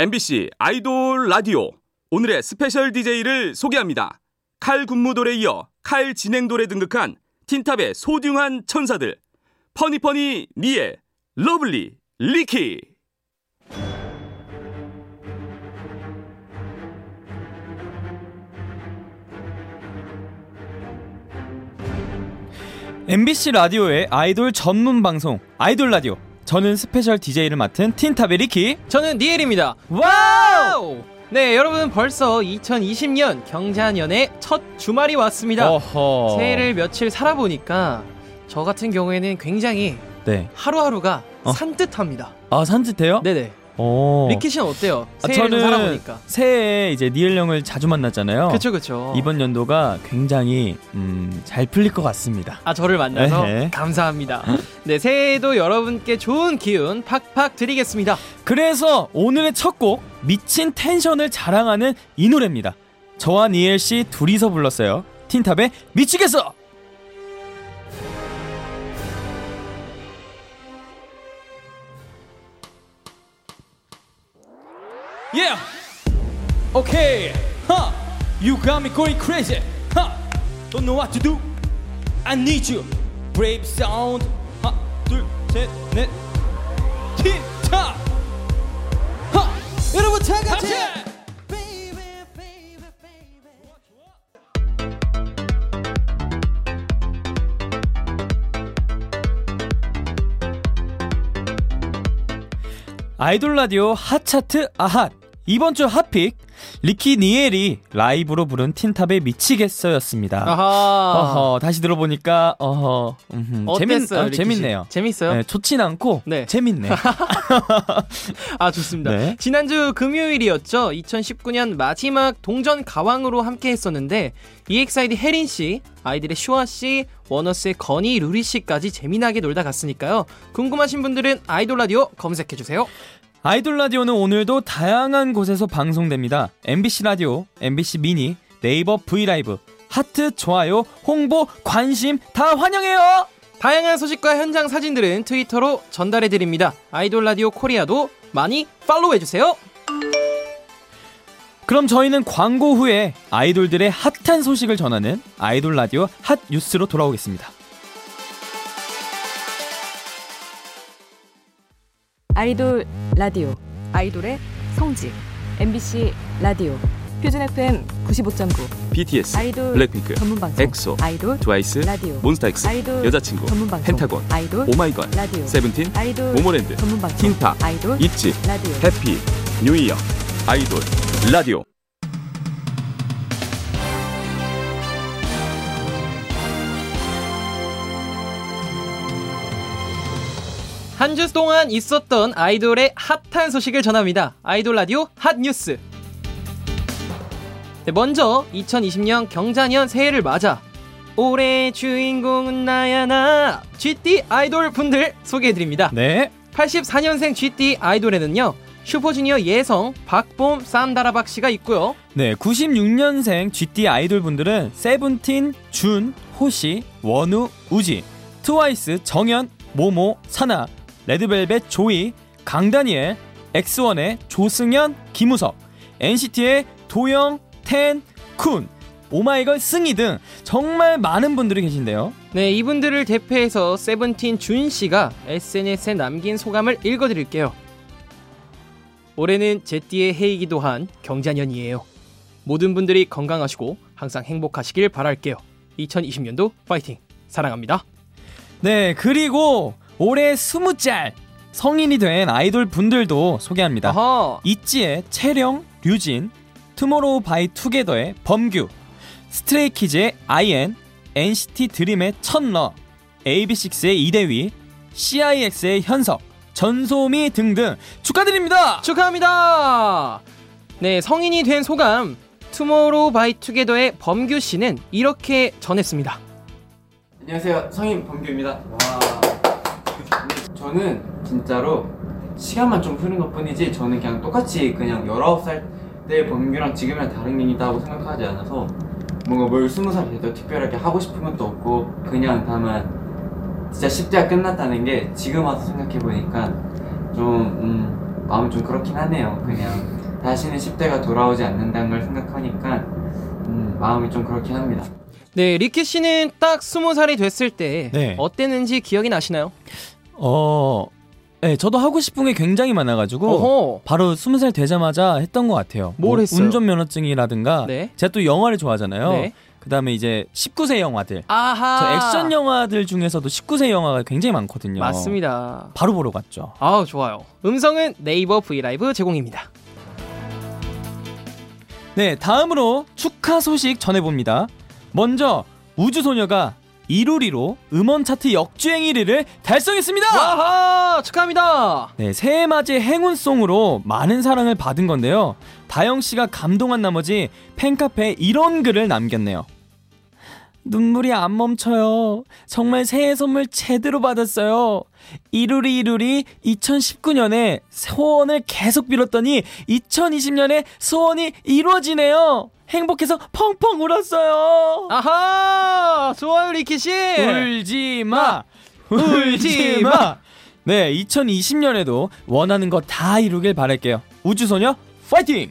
MBC 아이돌 라디오. 오늘의 special DJ를 소개합니다. 칼 군무돌에 이어 칼 진행돌에 등극한 틴탑의 소중한 천사들. funny funny 니엘 lovely 리키. MBC 라디오의 아이돌 전문 방송 아이돌 라디오 저는 스페셜 DJ를 맡은 틴탑의 리키 저는 니엘입니다. 와우! 네, 여러분 벌써 2020년 경자년의 첫 주말이 왔습니다. 어허 새해를 며칠 살아보니까 저 같은 경우에는 굉장히 네. 하루하루가 어. 산뜻합니다. 아 산뜻해요? 네네. 어. 리키 씨는 어때요? 아, 저는 살아보니까. 새해에 이제 니엘 형을 자주 만났잖아요 그쵸, 그쵸. 이번 연도가 굉장히 음, 잘 풀릴 것 같습니다 아, 저를 만나서 에헤. 감사합니다. 네, 새해에도 여러분께 좋은 기운 팍팍 드리겠습니다. 그래서 오늘의 첫 곡 미친 텐션을 자랑하는 이 노래입니다 저와 니엘 씨 둘이서 불렀어요 틴탑의 미치겠어 Yeah. Okay. Huh. You got me going crazy. Huh. Don't know what to do. I need you. Brave sound. 하나, 둘, 셋, 넷. 틴탑. 하. 여러분 다 같이. 아이돌 라디오 핫차트 아핫 이번 주 hot pick 리키 니엘이 라이브로 부른 틴탑의 미치겠어였습니다. 아하. 어허 다시 들어보니까 어허 어땠어요? 재밌, 어? 재밌네요. 재밌어요? 네, 좋진 않고 네. 재밌네. 아 좋습니다. 네. 지난주 금요일이었죠. 2019년 마지막 동전 가왕으로 함께 했었는데 EXID 혜린 씨, 아이들의 슈화 씨, 원어스의 건희 루리 씨까지 재미나게 놀다 갔으니까요. 궁금하신 분들은 아이돌 라디오 검색해 주세요. 아이돌 라디오는 오늘도 다양한 곳에서 방송됩니다. MBC 라디오, MBC 미니, 네이버 브이라이브, 하트, 좋아요, 홍보, 관심 다 환영해요. 다양한 소식과 현장 사진들은 트위터로 전달해 드립니다. 아이돌 라디오 코리아도 많이 팔로우해 주세요. 그럼 저희는 광고 후에 아이돌들의 핫한 소식을 전하는 아이돌 라디오 핫 뉴스로 돌아오겠습니다. 아이돌 라디오 아이돌의 성지 MBC 라디오 표준 FM 95.9 BTS 아이돌 블랙핑크 전문 방송 엑소 아이돌 트와이스 라디오 몬스타엑스 아이돌 여자친구 전문 방송 펜타곤 아이돌 오마이걸 라디오 세븐틴 아이돌 모모랜드 전문 방송 틴탑 아이돌 있지 라디오. Happy New Year 아이돌 라디오 한 주 동안 있었던 아이돌의 핫한 소식을 전합니다. 아이돌 라디오 핫 뉴스. 네, 먼저 2020년 경자년 새해를 맞아 올해 주인공은 나야 나 GT 아이돌 분들 소개해드립니다. 네. 84년생 GT 아이돌에는요 슈퍼주니어 예성, 박봄, 쌈다라박 씨가 있고요. 네, 96년생 GT 아이돌 분들은 세븐틴, 준, 호시, 원우, 우지, 트와이스, 정연, 모모, 사나, 레드벨벳 조이, 강다니엘, 엑스원의 조승연, 김우석, NCT의 도영, 텐, 쿤, 오마이걸 승희 등 정말 많은 분들이 계신데요. 네, 이분들을 대표해서 세븐틴 준 씨가 SNS에 남긴 소감을 읽어드릴게요. 올해는 쥐띠의 해이기도 한 경자년이에요. 모든 분들이 건강하시고 항상 행복하시길 바랄게요. 2020년도 파이팅! 사랑합니다. 네, 그리고 올해 20살 성인이 된 아이돌 분들도 소개합니다. 있지의 채령, 류진, 투모로우 바이 투게더의 범규, 스트레이키즈의 아이엔, NCT 드림의 천러, AB6IX의 이대휘, CIX의 현석, 전소미 등등 축하드립니다. 축하합니다! 네, 성인이 된 소감. 투모로우 바이 투게더의 범규 씨는 이렇게 전했습니다. 안녕하세요 성인 범규입니다 저는 진짜로 시간만 좀 흐른 것 뿐이지 저는 그냥 똑같이 그냥 19살 때 범규랑 지금이랑 다른 게 있다고 생각하지 않아서 뭔가 뭘 20살 돼도 특별하게 하고 싶은 것도 없고 그냥 다만 진짜 10대가 끝났다는 게 지금 와서 생각해보니까 좀 음, 마음이 좀 그렇긴 하네요. 그냥 다시는 10대가 돌아오지 않는다는 걸 생각하니까 음, 마음이 좀 그렇긴 합니다. 네, 리키 씨는 딱 스무 살이 됐을 때 네. 어땠는지 기억이 나시나요? 어, 네, 저도 하고 싶은 게 굉장히 많아가지고 어허. 바로 스무 살 되자마자 했던 것 같아요. 뭘 뭐 했어요? 운전면허증이라든가 네. 제가 또 영화를 좋아하잖아요. 네. 그다음에 이제 19세 영화들. 아하. 저 액션 영화들 중에서도 19세 영화가 굉장히 많거든요. 맞습니다. 바로 보러 갔죠. 아우 좋아요. 음성은 네이버 브이라이브 제공입니다. 네, 다음으로 축하 소식 전해봅니다. 먼저 우주소녀가 이루리로 음원 차트 역주행 1위를 달성했습니다. 아하 축하합니다. 네, 새해 맞이 행운송으로 많은 사랑을 받은 건데요. 다영 씨가 감동한 나머지 팬카페에 이런 글을 남겼네요. 눈물이 안 멈춰요. 정말 새해 선물 제대로 받았어요. 이루리 이루리 2019년에 소원을 계속 빌었더니 2020년에 소원이 이루어지네요. 행복해서 펑펑 울었어요. 아하 좋아요 리키 씨. 울지 마. 울지 마. 네, 2020년에도 원하는 거 다 이루길 바랄게요. 우주소녀 파이팅!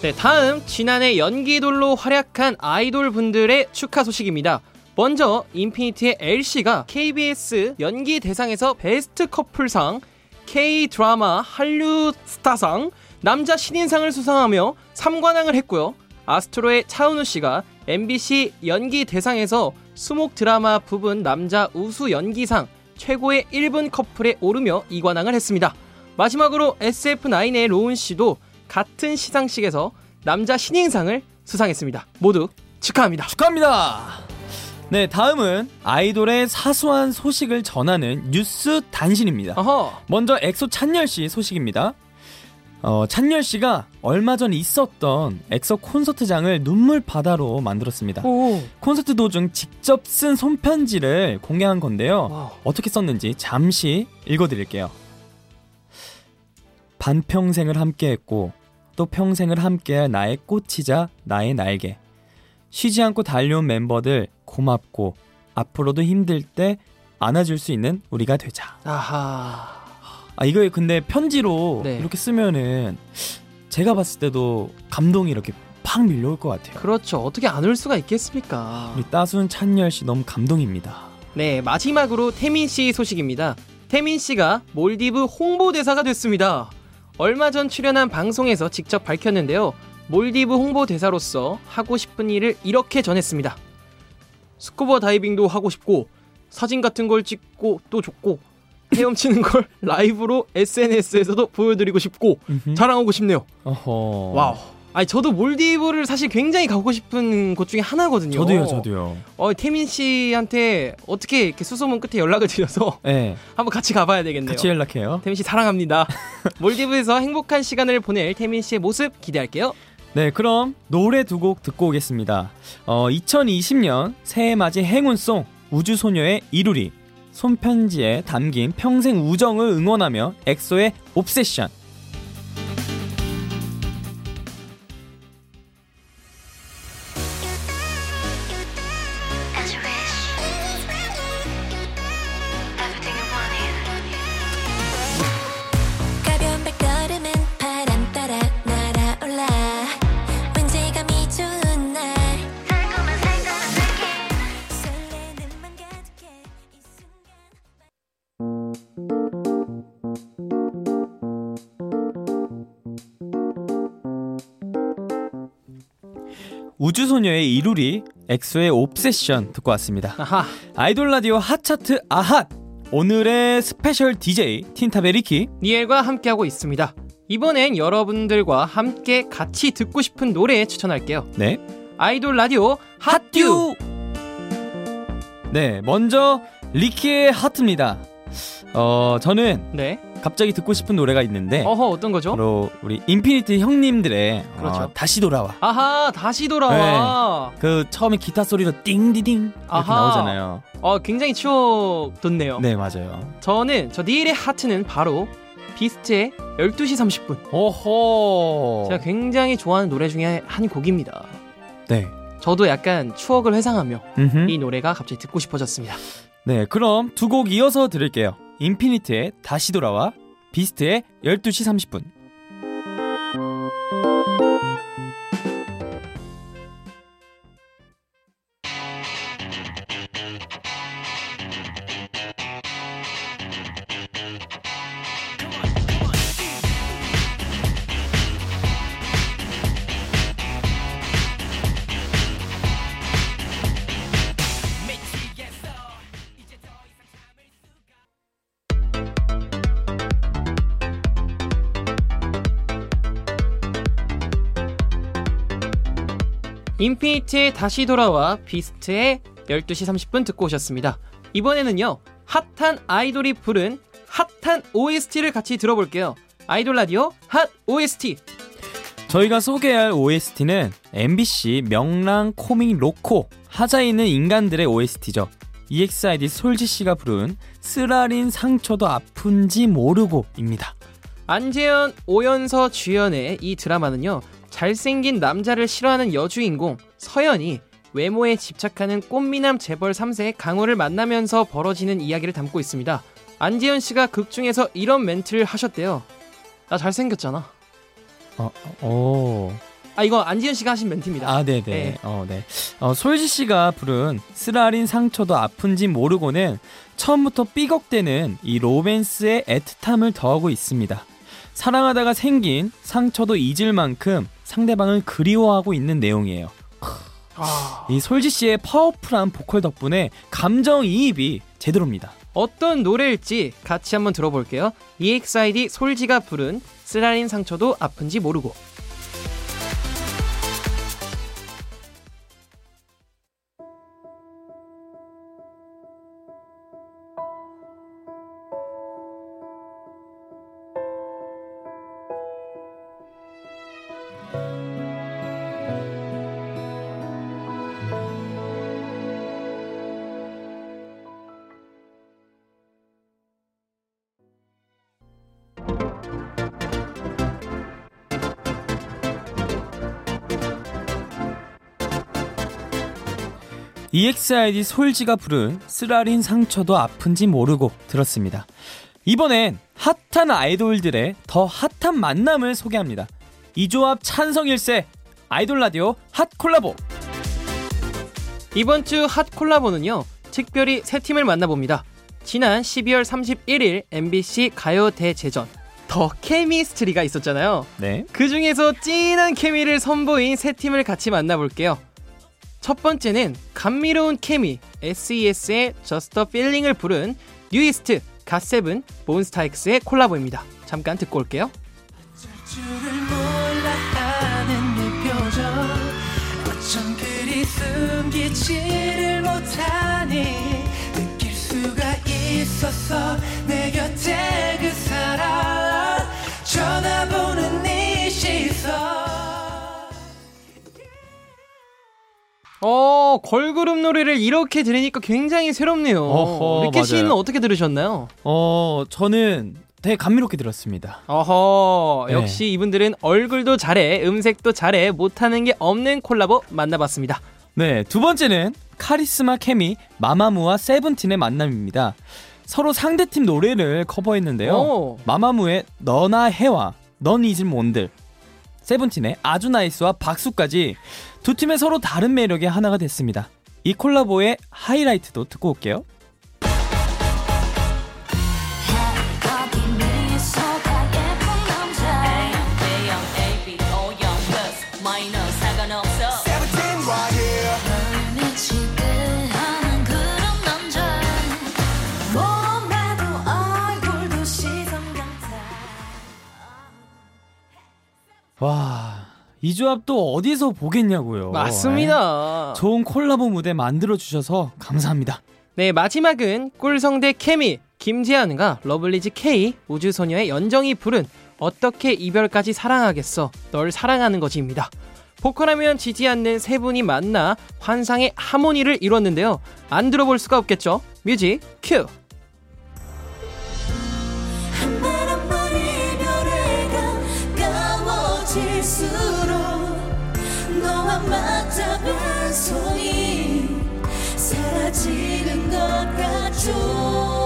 네, 다음 지난해 연기돌로 활약한 아이돌 분들의 축하 소식입니다. 먼저 인피니티의 L씨가 KBS 연기 대상에서 베스트 커플상, K 드라마 한류 스타상, 남자 신인상을 수상하며 3관왕을 했고요. 아스트로의 차은우 씨가 MBC 연기 대상에서 수목 드라마 부분 남자 우수 연기상 최고의 1분 커플에 오르며 2관왕을 했습니다. 마지막으로 SF9의 로운 씨도 같은 시상식에서 남자 신인상을 수상했습니다. 모두 축하합니다. 축하합니다. 네, 다음은 아이돌의 사소한 소식을 전하는 뉴스 단신입니다. 어허. 먼저 엑소 찬열 씨 소식입니다. 어, 찬열 씨가 얼마 전 있었던 엑소 콘서트장을 눈물 바다로 만들었습니다. 오. 콘서트 도중 직접 쓴 손편지를 공개한 건데요. 와우. 어떻게 썼는지 잠시 읽어드릴게요. 반평생을 함께했고 또 평생을 함께할 나의 꽃이자 나의 날개. 쉬지 않고 달려온 멤버들 고맙고 앞으로도 힘들 때 안아줄 수 있는 우리가 되자. 아하. 아 이거 근데 편지로 네. 이렇게 쓰면은 제가 봤을 때도 감동이 이렇게 팍 밀려올 것 같아요. 그렇죠. 어떻게 안 올 수가 있겠습니까? 우리 따순 찬열 씨 너무 감동입니다. 네, 마지막으로 태민 씨 소식입니다. 태민 씨가 몰디브 홍보대사가 됐습니다. 얼마 전 출연한 방송에서 직접 밝혔는데요. 몰디브 홍보대사로서 하고 싶은 일을 이렇게 전했습니다. 스쿠버 다이빙도 하고 싶고 사진 같은 걸 찍고 또 좋고 헤엄치는 걸 라이브로 SNS에서도 보여드리고 싶고 음흠. 자랑하고 싶네요. 어허. 와우. 아니 저도 몰디브를 사실 굉장히 가고 싶은 곳 중에 하나거든요. 저도요, 저도요. 어 태민 씨한테 어떻게 이렇게 수소문 끝에 연락을 드려서 네, 한번 같이 가봐야 되겠네요. 같이 연락해요. 태민 씨 사랑합니다. 몰디브에서 행복한 시간을 보낼 태민 씨의 모습 기대할게요. 네, 그럼 노래 두 곡 듣고 오겠습니다. 어, 2020년 새해 맞이 행운송 우주소녀의 이루리 손편지에 담긴 평생 우정을 응원하며 엑소의 옵세션 우주소녀의 이루리 엑소의 Obsession 듣고 왔습니다. 아하. 아이돌 라디오 핫차트 아핫 오늘의 스페셜 DJ 틴탑의 리키 니엘과 함께하고 있습니다. 이번엔 여러분들과 함께 같이 듣고 싶은 노래 추천할게요. 네 아이돌 라디오 핫듀. 네, 먼저 리키의 하트입니다. 어, 저는 네. 갑자기 듣고 싶은 노래가 있는데 어허 어떤 거죠? 바로 우리 인피니트 형님들의 그렇죠. 어, 다시 돌아와. 아하 다시 돌아와. 그 처음에 기타 소리로 띵디딩 이렇게 아하. 나오잖아요. 어 굉장히 추억 돋네요. 네, 맞아요. 저는 저 니엘의 하트는 바로 비스트의 12시 30분. 오호. 제가 굉장히 좋아하는 노래 중에 한 곡입니다. 네. 저도 약간 추억을 회상하며 음흠. 이 노래가 갑자기 듣고 싶어졌습니다. 네, 그럼 두 곡 이어서 들을게요. 인피니트의 다시 돌아와 비스트의 12시 30분. 인피니트의 다시 돌아와 비스트의 12시 30분 듣고 오셨습니다. 이번에는요, 핫한 아이돌이 부른 핫한 OST를 같이 들어볼게요. 아이돌 라디오 핫 OST. 저희가 소개할 OST는 MBC 명랑 코믹 로코 하자이는 인간들의 OST죠. EXID 솔지 씨가 부른 쓰라린 상처도 아픈지 모르고입니다. 안재현, 오연서 주연의 이 드라마는요, 잘생긴 남자를 싫어하는 여주인공 서연이 외모에 집착하는 꽃미남 재벌 3세 강호를 만나면서 벌어지는 이야기를 담고 있습니다. 안재현 씨가 극 중에서 이런 멘트를 하셨대요. 나 잘생겼잖아. 어, 오. 아 이거 안지현 씨가 하신 멘트입니다. 아, 네네. 네. 어, 네. 어, 솔지 씨가 부른 쓰라린 상처도 아픈지 모르고는 처음부터 삐걱대는 이 로맨스의 애틋함을 더하고 있습니다. 사랑하다가 생긴 상처도 잊을 만큼 상대방을 그리워하고 있는 내용이에요. 아, 이 솔지 씨의 파워풀한 보컬 덕분에 감정 이입이 제대로입니다. 어떤 노래일지 같이 한번 들어볼게요. EXID 솔지가 부른 쓰라린 상처도 아픈지 모르고. EXID 솔지가 부른 쓰라린 상처도 아픈지 모르고 들었습니다. 이번엔 핫한 아이돌들의 더 핫한 만남을 소개합니다. 이 조합 찬성일세 아이돌 라디오 핫 콜라보 이번 주 핫 콜라보는요. 특별히 세 팀을 만나봅니다. 지난 12월 31일 MBC 가요 대제전 더 케미스트리가 있었잖아요. 네. 그 중에서 찐한 케미를 선보인 세 팀을 같이 만나볼게요. 첫 번째는 감미로운 케미 SES의 Just a Feeling을 부른 뉴이스트, 갓세븐, 몬스타엑스의 콜라보입니다. 잠깐 듣고 올게요. 어, 걸그룹 노래를 이렇게 들으니까 굉장히 새롭네요. 어허, 리키 씨는. 어떻게 들으셨나요? 어, 저는 되게 감미롭게 들었습니다. 어허, 네. 역시 이분들은 얼굴도 잘해, 음색도 잘해, 못하는 게 없는 콜라보 만나봤습니다. 네, 두 번째는 카리스마 케미 마마무와 세븐틴의 만남입니다. 서로 상대팀 노래를 커버했는데요. 오. 마마무의 너나 해와 넌 is 뭔들 세븐틴의 아주 나이스와 박수까지 두 팀의 서로 다른 매력의 하나가 됐습니다. 이 콜라보의 하이라이트도 듣고 올게요. 와, 이 조합 또 어디서 보겠냐고요. 맞습니다. 네. 좋은 콜라보 무대 만들어 주셔서 감사합니다. 네, 마지막은 꿀성대 케미, 김재환과 러블리즈 Kei, 우주소녀의 연정이 부른 어떻게 이별까지 사랑하겠어, 널 사랑하는 거지입니다. 보컬하면 지지 않는 세 분이 만나 환상의 하모니를 이뤘는데요. 안 들어볼 수가 없겠죠? 뮤직 큐! 지는 것 같죠.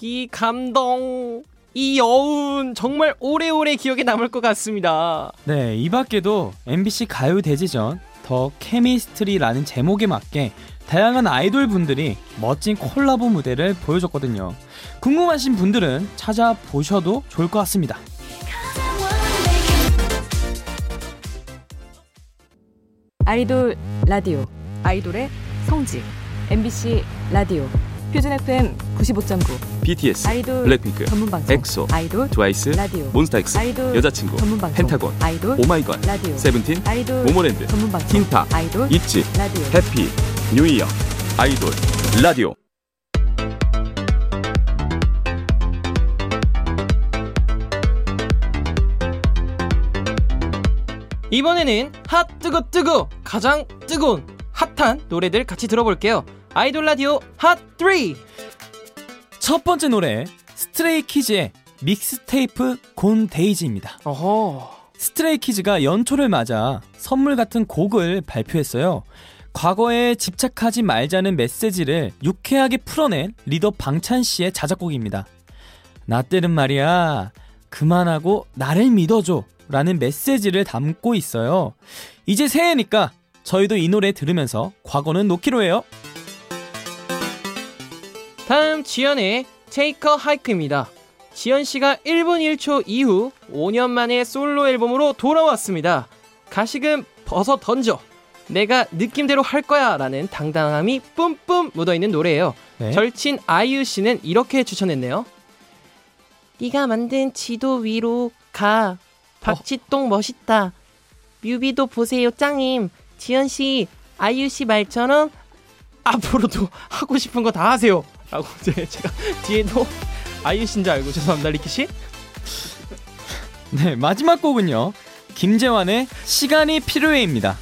이 감동 이 여운 정말 오래오래 기억에 남을 것 같습니다. 네, 이 밖에도 MBC 가요 대지전 더 케미스트리라는 제목에 맞게 다양한 아이돌 분들이 멋진 콜라보 무대를 보여줬거든요. 궁금하신 분들은 찾아보셔도 좋을 것 같습니다. 아이돌 라디오 아이돌의 성지 MBC 라디오 표준 FM 95.9 BTS, 아이돌 블랙핑크, 전문 방송 엑소, 아이돌 트와이스, 라디오 몬스타엑스, 아이돌 여자친구, 전문 방송 펜타곤, 아이돌 오마이걸, 라디오 세븐틴, 아이돌 모모랜드, 전문 방송 틴탑, 아이돌 있지, 라디오 Happy, New Year, 아이돌, 라디오. 이번에는 핫 뜨거 뜨거 가장 뜨거운 핫한 노래들 같이 들어볼게요. 아이돌 라디오 핫 3. 첫 번째 노래 스트레이 키즈의 mixtape Gone Days입니다. 어허. 스트레이 키즈가 연초를 맞아 선물 같은 곡을 발표했어요. 과거에 집착하지 말자는 메시지를 유쾌하게 풀어낸 리더 방찬 씨의 자작곡입니다. 나 때는 말이야 그만하고 나를 믿어줘 라는 메시지를 담고 있어요. 이제 새해니까 저희도 이 노래 들으면서 과거는 놓기로 해요. 다음 지연의 Take a Hike입니다. 지연 씨가 1분 1초 이후 5년 만에 솔로 앨범으로 돌아왔습니다. 가식은 벗어 던져. 내가 느낌대로 할 거야 라는 당당함이 뿜뿜 묻어있는 노래예요. 네. 절친 아이유 씨는 이렇게 추천했네요. 네가 만든 지도 위로 가. 박치똥 멋있다. 뮤비도 보세요 짱임. 지연 씨, 아이유 씨 말처럼 앞으로도 하고 싶은 거 다 하세요. 라고 제가 뒤에도 아이유 씨인 줄 알고 죄송합니다 리키 씨. 네, 마지막 곡은요. 김재환의 시간이 필요해입니다.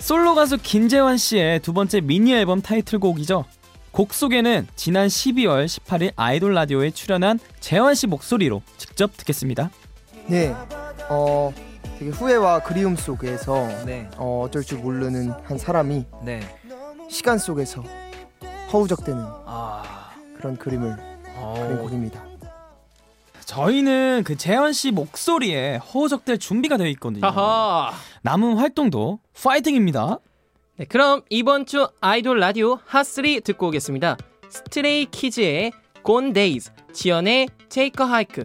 솔로 가수 김재환 씨의 두 번째 미니 앨범 타이틀곡이죠. 곡 속에는 지난 12월 18일 아이돌 라디오에 출연한 재환 씨 목소리로 직접 듣겠습니다. 네, 어 되게 후회와 그리움 속에서 네, 어, 어쩔 줄 모르는 한 사람이 네. 시간 속에서 허우적대는 아, 그런 그림을 그린 곡입니다. 저희는 그 재환 씨 목소리에 허우적될 준비가 되어 있거든요. 하하. 남은 활동도 파이팅입니다. 네, 그럼 이번 주 아이돌 라디오 핫3 듣고 오겠습니다. 스트레이 키즈의 Gone Days, 지연의 Take a Hike,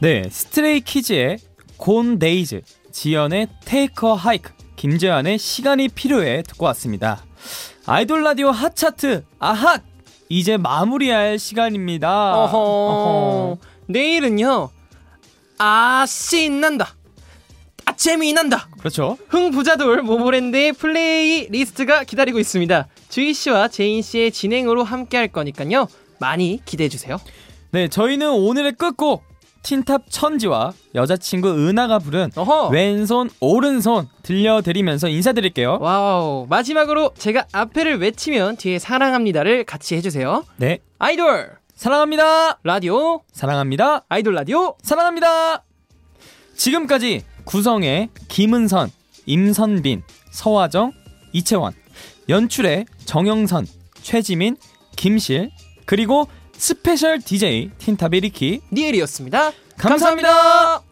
네, 스트레이 키즈의 Gone Days, 지연의 Take A Hike, 김재환의 시간이 필요해 듣고 왔습니다. 아이돌 라디오 핫 차트 아핫 이제 마무리할 시간입니다. 어허. 어허. 내일은요. 아 신난다. 아 재미난다. 그렇죠. 흥부자돌 모모랜드의 플레이 리스트가 기다리고 있습니다. 주희 씨와 제인 씨의 진행으로 함께 할 거니까요. 많이 기대해 주세요. 네, 저희는 오늘의 끝곡 틴탑 천지와 여자친구 은하가 부른 어허. 왼손 오른손 들려드리면서 인사드릴게요. 와우. 마지막으로 제가 앞에를 외치면 뒤에 사랑합니다를 같이 해주세요. 네, 아이돌 사랑합니다. 라디오 사랑합니다. 아이돌 라디오 사랑합니다. 지금까지 구성의 김은선, 임선빈, 서화정, 이채원, 연출의 정영선, 최지민, 김실, 그리고 스페셜 DJ 틴탑의 리키. 니엘이었습니다. 감사합니다. 감사합니다.